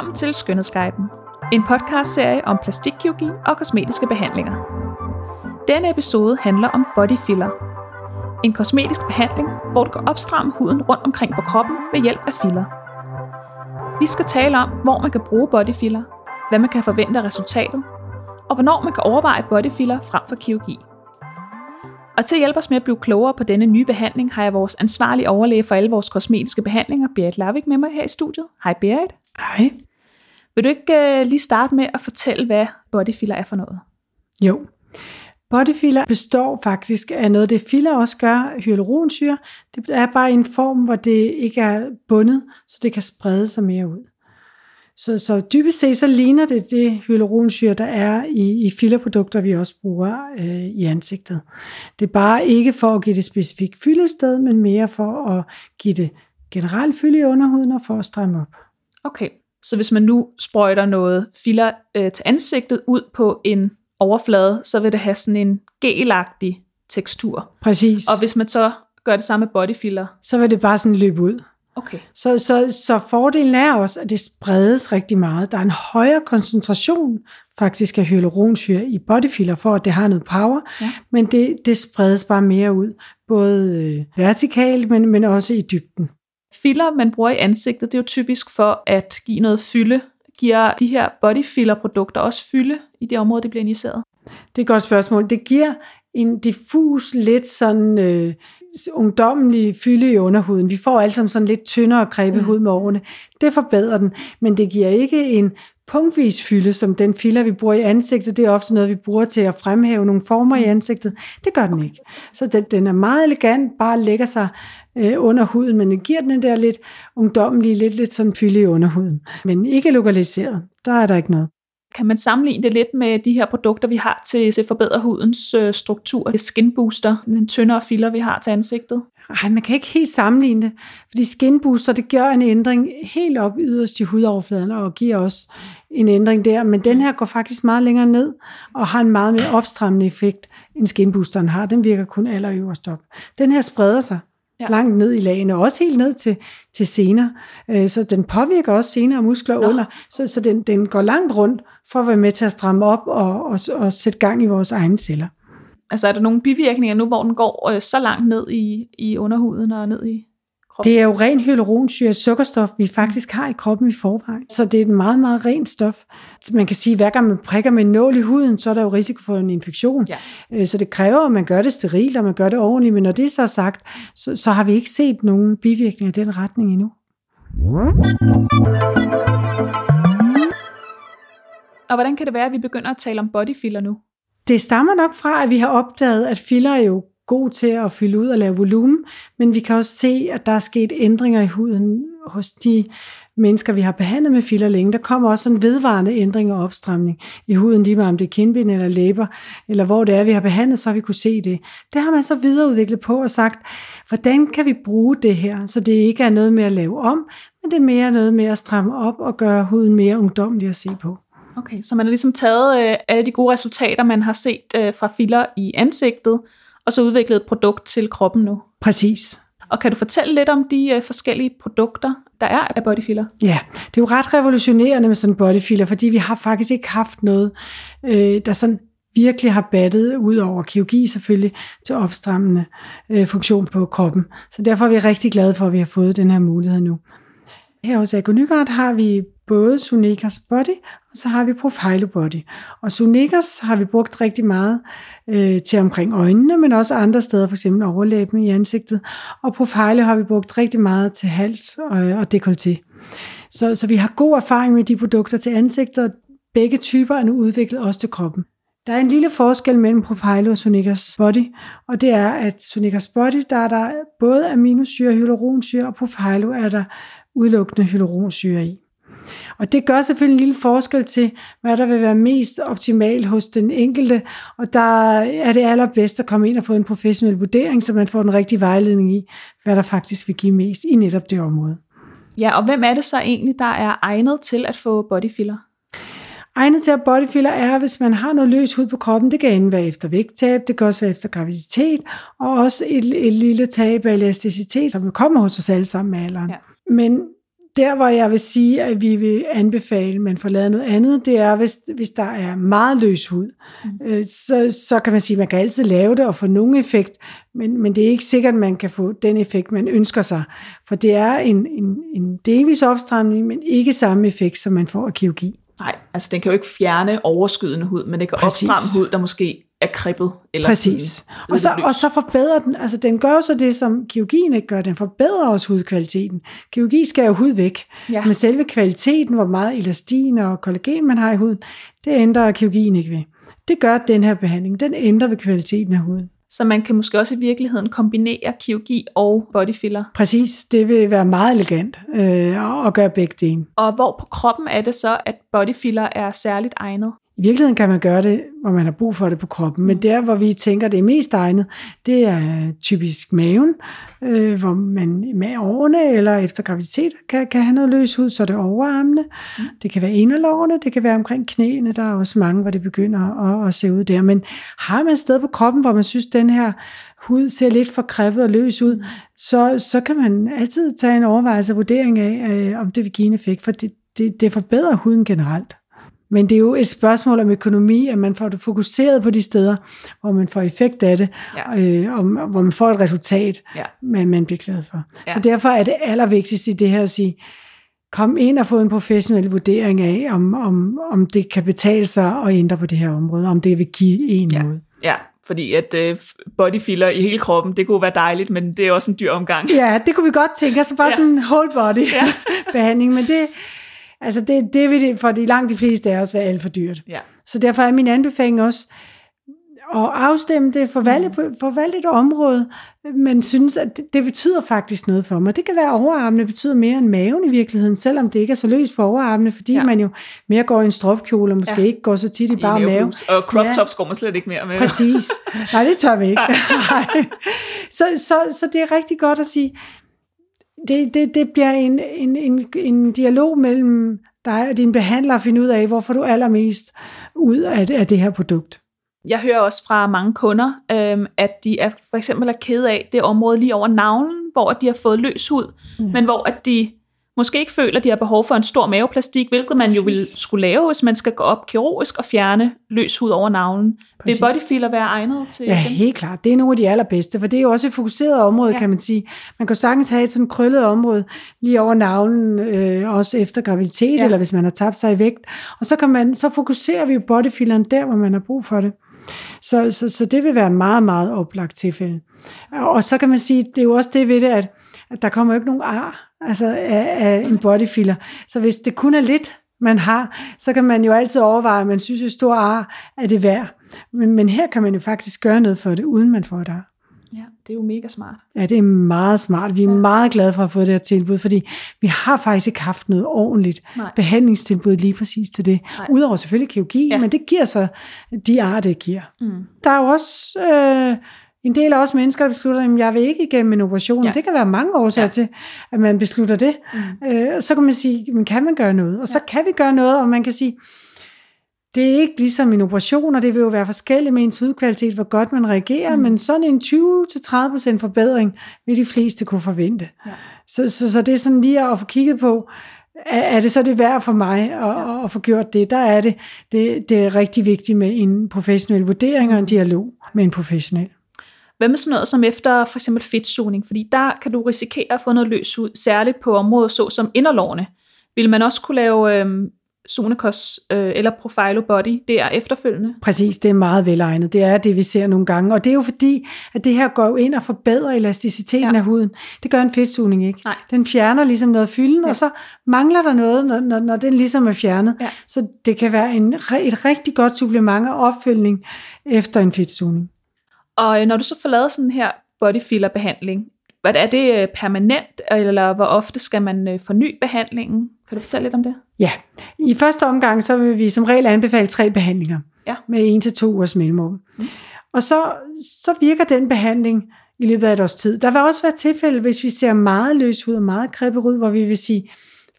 Velkommen til Skønhedsguiden, en podcastserie om plastikkirurgi og kosmetiske behandlinger. Denne episode handler om body filler. En kosmetisk behandling, hvor du kan opstramme huden rundt omkring på kroppen ved hjælp af filler. Vi skal tale om, hvor man kan bruge body filler, hvad man kan forvente af resultatet, og hvornår man kan overveje body filler frem for kirurgi. Og til at hjælpe os med at blive klogere på denne nye behandling, har jeg vores ansvarlige overlæge for alle vores kosmetiske behandlinger, Berit Lavik, med mig her i studiet. Hej Berit. Hej. Vil du ikke uh, lige starte med at fortælle, hvad bodyfiller er for noget? Jo. Bodyfiller består faktisk af noget, det filler også gør, hyaluronsyre. Det er bare en form, hvor det ikke er bundet, så det kan sprede sig mere ud. Så, så dybest set så ligner det det hyaluronsyre, der er i, i fillerprodukter, vi også bruger øh, i ansigtet. Det er bare ikke for at give det specifikt fyldested, men mere for at give det generelt fylde i underhuden og for at stramme op. Okay, så hvis man nu sprøjter noget filler øh, til ansigtet ud på en overflade, så vil det have sådan en gelagtig tekstur. Præcis. Og hvis man så gør det samme med bodyfiller, så vil det bare sådan løbe ud. Okay. Så, så, så fordelen er også, at det spredes rigtig meget. Der er en højere koncentration faktisk af hyaluronsyre i bodyfiller, for at det har noget power, ja. men det, det spredes bare mere ud, både øh, vertikalt, men, men også i dybden. Filler, man bruger i ansigtet, det er jo typisk for at give noget fylde. Giver de her bodyfiller-produkter også fylde i det område, det bliver injiceret? Det er et godt spørgsmål. Det giver en diffus, lidt sådan øh, ungdommelig fylde i underhuden. Vi får alle sammen sådan lidt tyndere grebet mm. hud med årene. Det forbedrer den, men det giver ikke en punktvis fylde, som den filler, vi bruger i ansigtet. Det er ofte noget, vi bruger til at fremhæve nogle former i ansigtet. Det gør den ikke. Så den, den er meget elegant, bare lægger sig øh, under huden, men den giver den der lidt ungdommelige, lidt, lidt sådan fylde i underhuden. Men ikke lokaliseret. Der er der ikke noget. Kan man sammenligne det lidt med de her produkter, vi har til, at forbedre hudens øh, struktur? Det skin booster, den tyndere filler, vi har til ansigtet. Nej, man kan ikke helt sammenligne det, fordi skin booster, det gør en ændring helt op yderst i hudoverfladen, og giver os en ændring der, men den her går faktisk meget længere ned, og har en meget mere opstrammende effekt, end skin boosteren har. Den virker kun allerøverst op. Den her spreder sig ja. langt ned i lagene, og også helt ned til, til sener. Øh, så den påvirker også sener og muskler Nå. under, så, så den, den går langt rundt for at være med til at stramme op og, og, og sætte gang i vores egne celler. Altså er der nogle bivirkninger nu, hvor den går øh, så langt ned i, i underhuden og ned i kroppen? Det er jo ren hyaluronsyre, sukkerstof, vi faktisk har i kroppen i forvejen. Så det er et meget, meget rent stof. Så man kan sige, at hver gang man prikker med en nål i huden, så er der jo risiko for en infektion. Ja. Øh, så det kræver, at man gør det sterilt, og man gør det ordentligt. Men når det er så sagt, så, så har vi ikke set nogen bivirkninger i den retning endnu. Og hvordan kan det være, at vi begynder at tale om bodyfiller nu? Det stammer nok fra, at vi har opdaget, at filler er jo god til at fylde ud og lave volumen, men vi kan også se, at der er sket ændringer i huden hos de mennesker, vi har behandlet med filler længe. Der kommer også en vedvarende ændring og opstramning i huden, lige meget om det er kindben eller læber, eller hvor det er, vi har behandlet, så har vi kunne se det. Det har man så videreudviklet på og sagt, hvordan kan vi bruge det her, så det ikke er noget med at lave om, men det er mere noget med at stramme op og gøre huden mere ungdommelig at se på. Okay, så man har ligesom taget øh, alle de gode resultater, man har set øh, fra filler i ansigtet, og så udviklet et produkt til kroppen nu. Præcis. Og kan du fortælle lidt om de øh, forskellige produkter, der er af bodyfiller? Ja, det er jo ret revolutionerende med sådan bodyfiller, fordi vi har faktisk ikke haft noget, øh, der sådan virkelig har battet ud over kirurgi selvfølgelig til opstrammende øh, funktion på kroppen. Så derfor er vi rigtig glade for, at vi har fået den her mulighed nu. Her hos Agonyguard har vi både Sunekas Body, og så har vi Profilo Body. Og Sunekas har vi brugt rigtig meget øh, til omkring øjnene, men også andre steder, f.eks. overlæben i ansigtet. Og Profilo har vi brugt rigtig meget til hals og, og dekolleté. Så, så vi har god erfaring med de produkter til ansigtet, begge typer er nu udviklet også til kroppen. Der er en lille forskel mellem Profilo og Sonicas Body, og det er, at Sonicas Body, der er der både aminosyre, hyaluronsyre, og Profilo er der udelukkende hyaluronsyre i. Og det gør selvfølgelig en lille forskel til, hvad der vil være mest optimalt hos den enkelte, og der er det allerbedst at komme ind og få en professionel vurdering, så man får den rigtige vejledning i, hvad der faktisk vil give mest i netop det område. Ja, og hvem er det så egentlig, der er egnet til at få bodyfiller? Egnet til at bodyfiller er, hvis man har noget løs hud på kroppen. Det kan enten være efter vægttab, det kan også være efter graviditet, og også et, et lille tab af elasticitet, som kommer hos os alle sammen med alderen. Ja. Men der, hvor jeg vil sige, at vi vil anbefale, at man får lavet noget andet, det er, hvis, hvis der er meget løs hud. Mm. Øh, så, så kan man sige, at man kan altid lave det og få nogen effekt, men, men det er ikke sikkert, at man kan få den effekt, man ønsker sig. For det er en, en, en delvis opstramning, men ikke samme effekt, som man får af kirurgi. Nej, altså den kan jo ikke fjerne overskydende hud, men det kan Præcis. opstramme hud, der måske er kribbet. Eller Præcis. Sådan, og, så, og så forbedrer den, altså den gør jo så det, som kirurgien ikke gør, den forbedrer også hudkvaliteten. Kirurgi skal jo hud væk, ja. men selve kvaliteten, hvor meget elastin og kollagen man har i huden, det ændrer kirurgien ikke ved. Det gør den her behandling, den ændrer ved kvaliteten af huden. Så man kan måske også i virkeligheden kombinere kirurgi og bodyfiller. Præcis, det vil være meget elegant øh, at gøre begge dele. Og hvor på kroppen er det så, at bodyfiller er særligt egnet? I virkeligheden kan man gøre det, hvor man har brug for det på kroppen, men der, hvor vi tænker, det er mest egnet, det er typisk maven, øh, hvor man med årene eller efter graviditet kan, kan have noget løs hud, så er det overarmene. Mm. Det kan være inderlårene, det kan være omkring knæene, der er også mange, hvor det begynder at, at se ud der. Men har man et sted på kroppen, hvor man synes, den her hud ser lidt for kreppet og løs ud, mm. så, så kan man altid tage en overvejelse og vurdering af, øh, om det vil give en effekt, for det, det, det forbedrer huden generelt. Men det er jo et spørgsmål om økonomi, at man får det fokuseret på de steder, hvor man får effekt af det, ja. øh, og hvor man får et resultat, ja. man, man bliver glad for. Ja. Så derfor er det allervigtigste i det her at sige, kom ind og få en professionel vurdering af, om, om, om det kan betale sig at ændre på det her område, om det vil give en ja. noget. Ja, fordi at øh, bodyfiller i hele kroppen, det kunne være dejligt, men det er også en dyr omgang. Ja, det kunne vi godt tænke, altså bare ja. sådan en whole body ja. behandling, men det, Altså det, det vil for de langt de fleste af os være alt for dyrt. Ja. Så derfor er min anbefaling også at afstemme det, forvalte, mm. forvalte et område, men synes, at det, det betyder faktisk noget for mig. Det kan være overarmene betyder mere end maven i virkeligheden, selvom det ikke er så løst på overarmene, fordi ja. man jo mere går i en stropkjole, og måske ja. ikke går så tit i bare mave. Og crop tops ja. går man slet ikke mere med. Præcis. Nej, det tør vi ikke. Nej. så, så, så det er rigtig godt at sige, det, det, det bliver en, en, en, en dialog mellem dig og din behandler at finde ud af, hvorfor du allermest ud af, af det her produkt. Jeg hører også fra mange kunder, øhm, at de er for eksempel er ked af det område lige over navlen, hvor de har fået løs hud, mm. men hvor at de måske ikke føler, at de har behov for en stor maveplastik, hvilket man jo vil skulle lave, hvis man skal gå op kirurgisk og fjerne løs hud over navlen. Præcis. Vil bodyfiller være egnet til Ja, dem? helt klart. Det er nogle af de allerbedste, for det er jo også et fokuseret område, ja. kan man sige. Man kan sagtens have et sådan krøllet område lige over navlen, øh, også efter graviditet, ja. eller hvis man har tabt sig i vægt. Og så, kan man, så fokuserer vi jo bodyfilleren der, hvor man har brug for det. Så, så, så det vil være meget, meget oplagt tilfælde. Og så kan man sige, det er jo også det ved det, at, at der kommer jo ikke nogen ar altså af, af en bodyfiller. Så hvis det kun er lidt, man har, så kan man jo altid overveje, at man synes, at stor ar er det værd. Men, men her kan man jo faktisk gøre noget for det, uden man får et ar. Ja, det er jo mega smart. Ja, det er meget smart. Vi er ja. meget glade for at få det her tilbud, fordi vi har faktisk ikke haft noget ordentligt Nej. behandlingstilbud lige præcis til det. Nej. Udover selvfølgelig kirurgi, ja. men det giver så de ar, det giver. Mm. Der er jo også øh, en del af os mennesker, der beslutter, at jeg vil ikke igennem en operation. Ja. Det kan være mange årsager ja. til, at man beslutter det. Mm. Øh, så kan man sige, men kan man gøre noget? Og ja. så kan vi gøre noget, og man kan sige, det er ikke ligesom en operation, og det vil jo være forskelligt med ens hudkvalitet, hvor godt man reagerer, mm. men sådan en 20-30% forbedring vil de fleste kunne forvente. Ja. Så, så, så det er sådan lige at få kigget på, er, er det så det værd for mig at, ja. at få gjort det? Der er det, det, det er rigtig vigtigt med en professionel vurdering og en dialog med en professionel. Hvad med sådan noget som efter for eksempel fedtsugning? Fordi der kan du risikere at få noget løs ud, særligt på områder såsom inderlårene. Vil man også kunne lave øh, Sonekos øh, eller Profilo Body der efterfølgende? Præcis, det er meget velegnet. Det er det, vi ser nogle gange. Og det er jo fordi, at det her går jo ind og forbedrer elasticiteten ja. af huden. Det gør en fedtsugning ikke. Nej. Den fjerner ligesom noget fylden, ja. og så mangler der noget, når, når, når den ligesom er fjernet. Ja. Så det kan være en, et rigtig godt supplement og opfølgning efter en fedtsugning. Og øh, når du så får lavet sådan her bodyfiller behandling, hvad er det øh, permanent, eller hvor ofte skal man øh, forny behandlingen? Kan du fortælle lidt om det? Ja, i første omgang, så vil vi som regel anbefale tre behandlinger, ja. med en til to ugers mellemrum. Mm. Og så, så virker den behandling i løbet af et års tid. Der vil også være tilfælde, hvis vi ser meget løs ud og meget kribberud, hvor vi vil sige,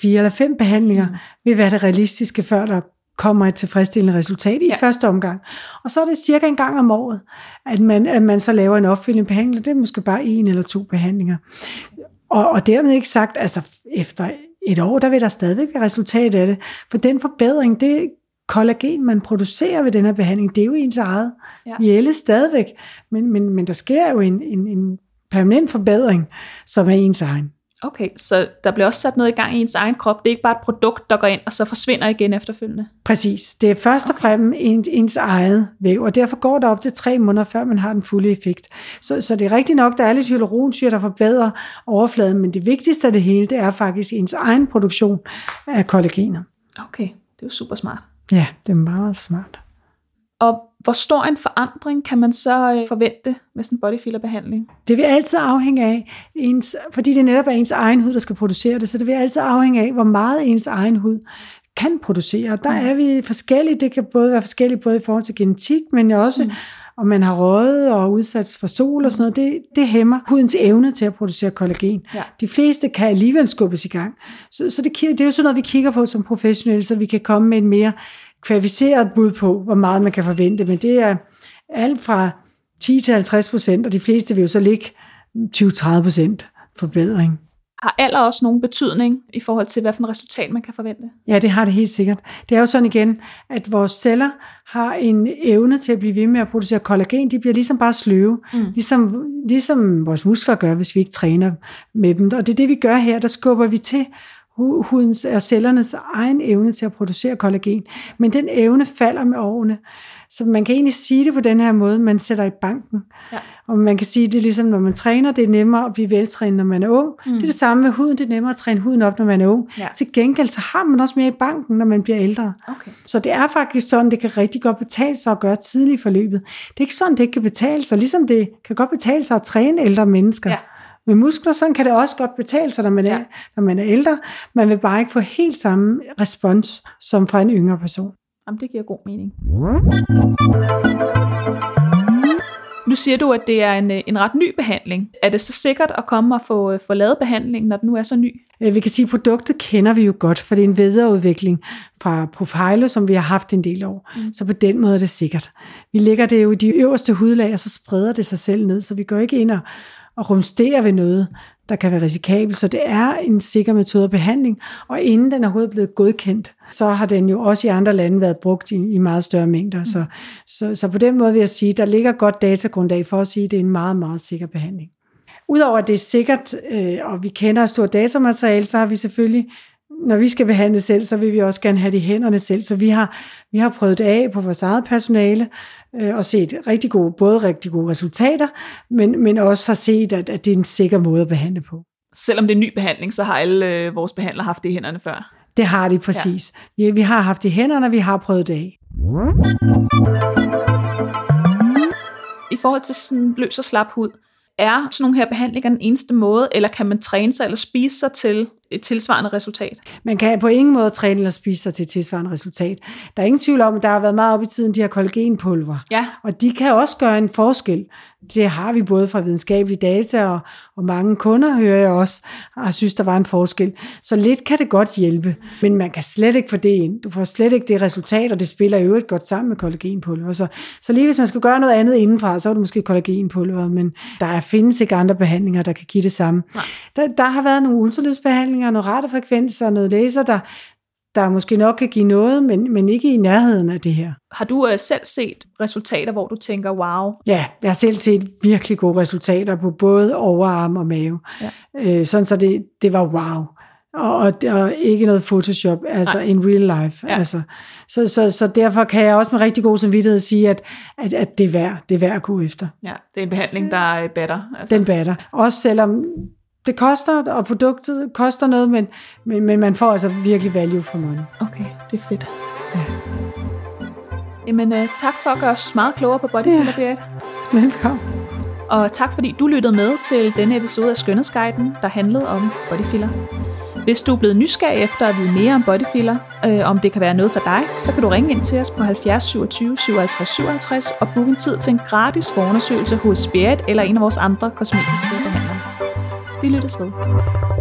fire eller fem behandlinger mm. vil være det realistiske, før der kommer et tilfredsstillende resultat i ja. første omgang. Og så er det cirka en gang om året, at man, at man så laver en opfølgende behandling. Det er måske bare en eller to behandlinger. Og, og dermed ikke sagt, altså efter et år, der vil der stadigvæk være resultat af det. For den forbedring, det kollagen, man producerer ved den her behandling, det er jo ens eget. Ja. Vi ældes stadigvæk, men, men, men der sker jo en, en, en permanent forbedring, som er ens egen. Okay, så der bliver også sat noget i gang i ens egen krop. Det er ikke bare et produkt, der går ind og så forsvinder igen efterfølgende. Præcis. Det er først og fremmest ens, ens eget væv, og derfor går der op til tre måneder, før man har den fulde effekt. Så, så det er rigtigt nok, der er lidt hyaluronsyre, der forbedrer overfladen, men det vigtigste af det hele, det er faktisk ens egen produktion af kollagener. Okay, det er jo super smart. Ja, det er meget smart. Og hvor stor en forandring kan man så øh, forvente med sådan en bodyfiller-behandling? Det vil altid afhænge af, ens, fordi det netop er ens egen hud, der skal producere det, så det vil altid afhænge af, hvor meget ens egen hud kan producere. Der er vi forskellige. Det kan både være forskellige både i forhold til genetik, men også mm. Om man har røget og udsat for sol og sådan noget. Det, det hæmmer hudens evne til at producere kollagen. Ja. De fleste kan alligevel skubbes i gang. Så, så det, det er jo sådan noget, vi kigger på som professionelle, så vi kan komme med en mere kvalificeret bud på, hvor meget man kan forvente, men det er alt fra 10 til 50 procent, og de fleste vil jo så ligge 20-30 procent forbedring. Har alder også nogen betydning i forhold til, hvilken resultat man kan forvente? Ja, det har det helt sikkert. Det er jo sådan igen, at vores celler har en evne til at blive ved med at producere kollagen. De bliver ligesom bare sløve, mm. ligesom, ligesom vores muskler gør, hvis vi ikke træner med dem. Og det er det, vi gør her. Der skubber vi til hudens og cellernes egen evne til at producere kollagen. Men den evne falder med årene. Så man kan egentlig sige det på den her måde, man sætter i banken. Ja. Og man kan sige, det er ligesom, når man træner, det er nemmere at blive veltrænet, når man er ung. Mm. Det er det samme med huden, det er nemmere at træne huden op, når man er ung. Ja. Til gengæld, så har man også mere i banken, når man bliver ældre. Okay. Så det er faktisk sådan, det kan rigtig godt betale sig at gøre tidligt i forløbet. Det er ikke sådan, det ikke kan betale sig, ligesom det kan godt betale sig at træne ældre mennesker. Ja med muskler, sådan kan det også godt betale sig, når man, er, ja. når man er ældre. Man vil bare ikke få helt samme respons som fra en yngre person. Jamen, det giver god mening. Nu siger du, at det er en, en ret ny behandling. Er det så sikkert at komme og få, få lavet behandlingen, når den nu er så ny? Vi kan sige, at produktet kender vi jo godt, for det er en videreudvikling fra Profilo, som vi har haft en del år. Mm. Så på den måde er det sikkert. Vi lægger det jo i de øverste hudlag, og så spreder det sig selv ned, så vi går ikke ind og, og rumstere ved noget, der kan være risikabelt. Så det er en sikker metode af behandling, og inden den er overhovedet blevet godkendt, så har den jo også i andre lande været brugt i, i meget større mængder. Så, så, så på den måde vil jeg sige, der ligger godt datagrundlag for at sige, at det er en meget, meget sikker behandling. Udover at det er sikkert, øh, og vi kender stort datamateriale, så har vi selvfølgelig når vi skal behandle selv, så vil vi også gerne have det i hænderne selv. Så vi har, vi har prøvet det af på vores eget personale, øh, og set rigtig gode, både rigtig gode resultater, men, men også har set, at, at det er en sikker måde at behandle på. Selvom det er en ny behandling, så har alle øh, vores behandlere haft det i hænderne før? Det har de præcis. Ja. Vi, vi har haft det i hænderne, og vi har prøvet det af. I forhold til sådan løs og slap hud, er sådan nogle her behandlinger den eneste måde, eller kan man træne sig eller spise sig til et tilsvarende resultat? Man kan på ingen måde træne eller spise sig til et tilsvarende resultat. Der er ingen tvivl om, at der har været meget op i tiden, de her kollagenpulver. Ja. Og de kan også gøre en forskel. Det har vi både fra videnskabelige data, og, og mange kunder hører jeg også, har synes, der var en forskel. Så lidt kan det godt hjælpe, men man kan slet ikke få det ind. Du får slet ikke det resultat, og det spiller jo øvrigt godt sammen med kollagenpulver. Så, så lige hvis man skal gøre noget andet indenfra, så er det måske kollagenpulver, men der findes ikke andre behandlinger, der kan give det samme. Der, der har været nogle ultralydsbehandlinger, noget radiofrekvenser, noget laser, der, der måske nok kan give noget, men, men ikke i nærheden af det her. Har du uh, selv set resultater, hvor du tænker, wow? Ja, jeg har selv set virkelig gode resultater på både overarm og mave. Ja. Øh, sådan så det, det var wow. Og, og, og ikke noget Photoshop, altså Nej. in real life. Ja. Altså. Så, så, så derfor kan jeg også med rigtig god samvittighed sige, at, at, at det, er værd, det er værd at gå efter. Ja, det er en behandling, der er batter. Altså. Den batter. Også selvom det koster, og produktet koster noget, men, men, men man får altså virkelig value for money. Okay, det er fedt. Ja. Jamen, uh, tak for at gøre os meget klogere på bodyfiller, ja. Velkommen. Og tak fordi du lyttede med til denne episode af Skønhedsguiden, der handlede om bodyfiller. Hvis du er blevet nysgerrig efter at vide mere om bodyfiller, øh, om det kan være noget for dig, så kan du ringe ind til os på 70 27 57 57 og booke en tid til en gratis forundersøgelse hos Spirit eller en af vores andre kosmetiske behandlere. Vi lyttes ved.